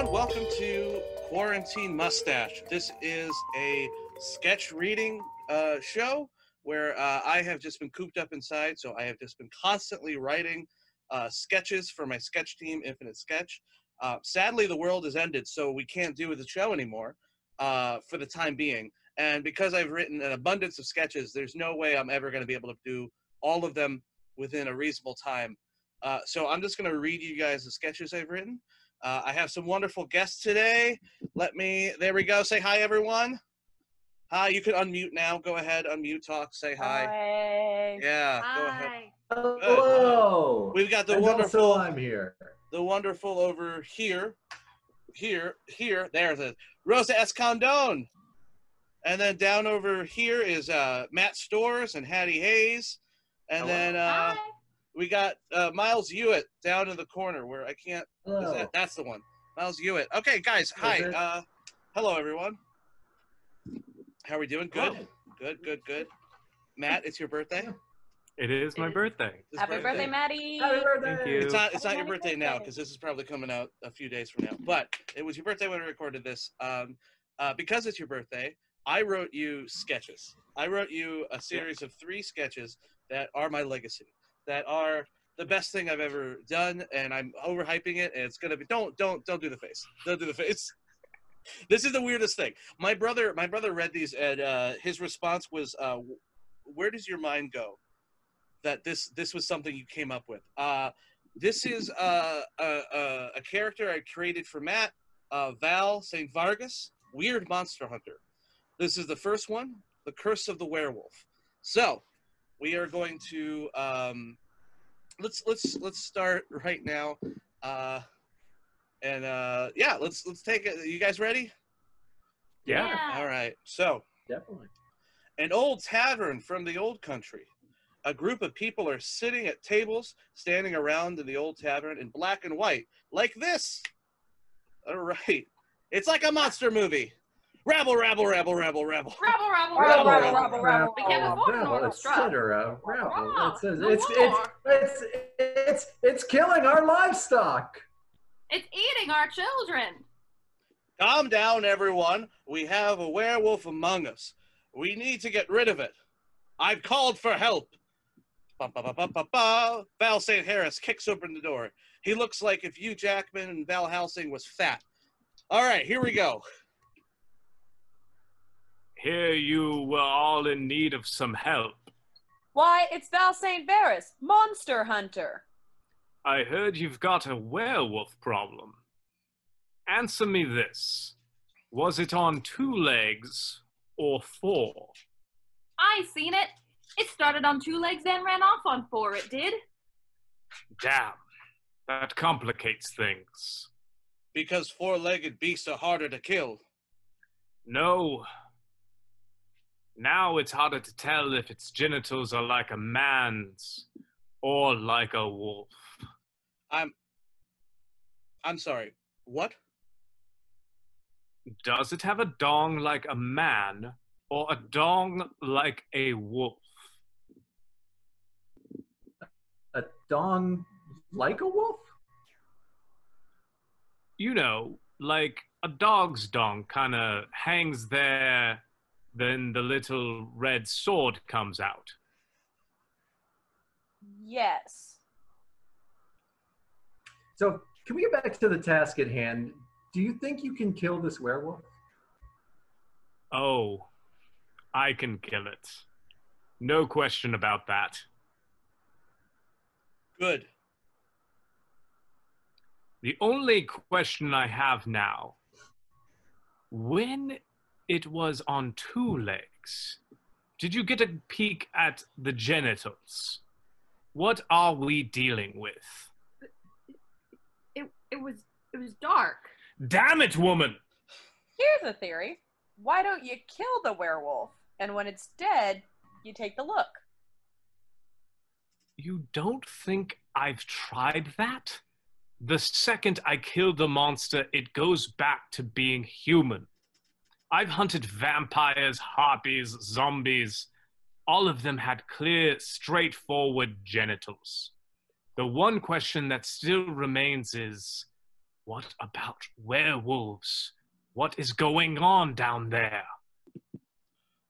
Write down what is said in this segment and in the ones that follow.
everyone. Welcome to Quarantine Mustache. This is a sketch reading uh, show where uh, I have just been cooped up inside, so I have just been constantly writing uh, sketches for my sketch team, Infinite Sketch. Uh, sadly, the world has ended, so we can't do the show anymore uh, for the time being. And because I've written an abundance of sketches, there's no way I'm ever going to be able to do all of them within a reasonable time. Uh, so I'm just going to read you guys the sketches I've written. Uh, I have some wonderful guests today. Let me, there we go. Say hi, everyone. Hi, you can unmute now. Go ahead, unmute, talk, say hi. Hi. Yeah, go ahead. Hi. Hello. We've got the and wonderful, also I'm here. the wonderful over here, here, here. There's a Rosa Escondon. And then down over here is uh, Matt Stores and Hattie Hayes. And Hello. then uh, Hi. We got uh, Miles Hewitt down in the corner where I can't. Is that, that's the one. Miles Hewitt. Okay, guys. Hi. Uh, hello, everyone. How are we doing? Good. Hi. Good. Good. Good. Matt, it's your birthday. It is my birthday. Happy birthday, Maddie. Happy birthday. Thank you. It's not. It's not your birthday birthday. now because this is probably coming out a few days from now. But it was your birthday when we recorded this. Um, uh, because it's your birthday, I wrote you sketches. I wrote you a series of three sketches that are my legacy. That are the best thing I've ever done, and I'm overhyping it. And it's gonna be. Don't don't don't do the face. Don't do the face. this is the weirdest thing. My brother my brother read these, and uh, his response was, uh, "Where does your mind go?" That this this was something you came up with. Uh, this is uh, a, a, a character I created for Matt, uh, Val St. Vargas, Weird Monster Hunter. This is the first one, The Curse of the Werewolf. So, we are going to um, let's let's let's start right now, uh, and uh, yeah, let's let's take it. You guys ready? Yeah. All right. So, Definitely. an old tavern from the old country. A group of people are sitting at tables, standing around in the old tavern in black and white, like this. All right. It's like a monster movie. Rabble, rabble, rabble, rabble, rabble. Rabble, rabble, Rabble, rabble, rabble, rabble, rabble. We can't Rabble, afford an rabble, orchestra. etc. Rabble. Rabble. It says it's, it's it's it's it's killing our livestock. It's eating our children. Calm down, everyone. We have a werewolf among us. We need to get rid of it. I've called for help. Ba, ba, ba, ba, ba, ba. Val St. Harris kicks open the door. He looks like if Hugh Jackman and Van Helsing was fat. All right, here we go. Here you were all in need of some help. Why, it's Val St. Varus, Monster Hunter. I heard you've got a werewolf problem. Answer me this. Was it on two legs or four? I seen it. It started on two legs, then ran off on four. It did. Damn. That complicates things. Because four legged beasts are harder to kill. No. Now it's harder to tell if its genitals are like a man's or like a wolf. I'm. I'm sorry. What? Does it have a dong like a man or a dong like a wolf? A dong like a wolf? You know, like a dog's dong kind of hangs there, then the little red sword comes out. Yes. So can we get back to the task at hand? Do you think you can kill this werewolf? Oh, I can kill it. No question about that. Good. The only question I have now when it was on two legs, did you get a peek at the genitals? What are we dealing with? It it was it was dark. Damn it, woman! Here's a theory. Why don't you kill the werewolf? And when it's dead, you take the look. You don't think I've tried that? The second I kill the monster, it goes back to being human. I've hunted vampires, harpies, zombies. All of them had clear, straightforward genitals. The one question that still remains is What about werewolves? What is going on down there?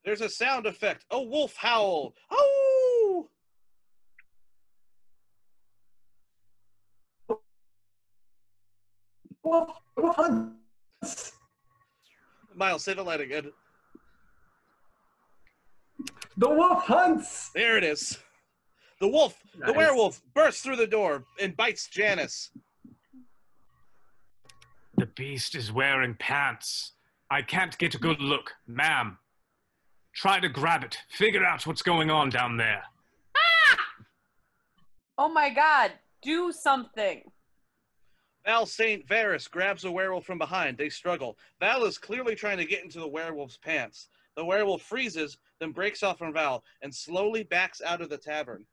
There's a sound effect. A wolf howl. Oh! Wolf, wolf hunts. Miles, say the line again. The wolf hunts. There it is. The wolf, the werewolf, bursts through the door and bites Janice. The beast is wearing pants. I can't get a good look. Ma'am, try to grab it. Figure out what's going on down there. Ah! Oh my god, do something. Val St. Varus grabs a werewolf from behind. They struggle. Val is clearly trying to get into the werewolf's pants. The werewolf freezes, then breaks off from Val and slowly backs out of the tavern.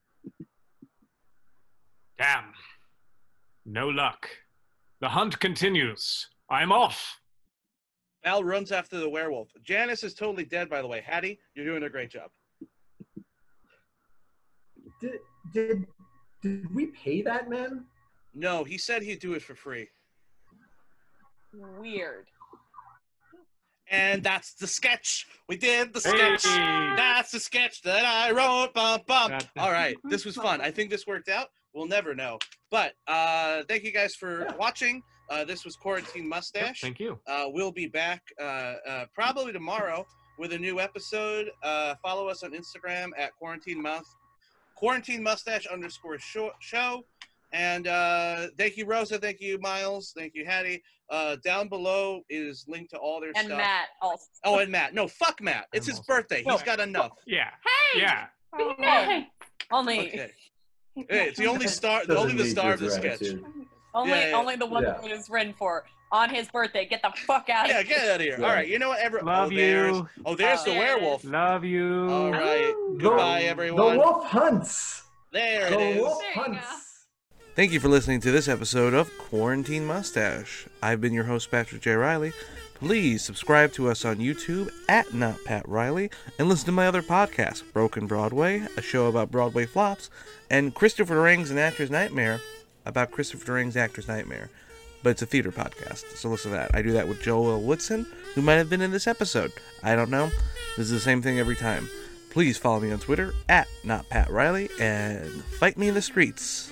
Damn. No luck. The hunt continues. I'm off. Val runs after the werewolf. Janice is totally dead, by the way. Hattie, you're doing a great job. Did, did did we pay that man? No, he said he'd do it for free. Weird. And that's the sketch. We did the Hey. sketch. That's the sketch that I wrote. Bum, bum. All right, this was fun. I think this worked out. We'll never know. But uh, thank you guys for Yeah. watching. Uh, this was Quarantine Mustache. Thank you. Uh, we'll be back uh, uh, probably tomorrow with a new episode. Uh, follow us on Instagram at Quarantine Month, Quarantine Mustache underscore show. Show. And uh, thank you, Rosa. Thank you, Miles. Thank you, Hattie. Uh, down below is linked to all their And stuff. And Matt also. Oh, and Matt. No, fuck Matt. It's his Almost. birthday. He's got enough. Yeah. Hey! Yeah. Oh. nice. Only Okay. Hey, it's the only star. Doesn't only the star of the sketch. gratitude. only Yeah, yeah. only the one Yeah. that was written for on his birthday. Get the fuck out Yeah, of get here. out of here. Yeah. All right. You know what? Every- Love oh, there's, you. Oh, there's the Oh. werewolf. Love you. All right. Ooh. Goodbye, The- everyone. The wolf hunts. There it The is. wolf There hunts. Thank you for listening to this episode of Quarantine Mustache. I've been your host, Patrick J. Riley. Please subscribe to us on YouTube at Not Pat Riley and listen to my other podcasts, Broken Broadway, a show about Broadway flops, and Christopher Durang's An Actor's Nightmare about Christopher Durang's Actor's Nightmare. But it's a theater podcast, so listen to that. I do that with Joel Woodson, who might have been in this episode. I don't know. This is the same thing every time. Please follow me on Twitter at Not Pat Riley and fight me in the streets.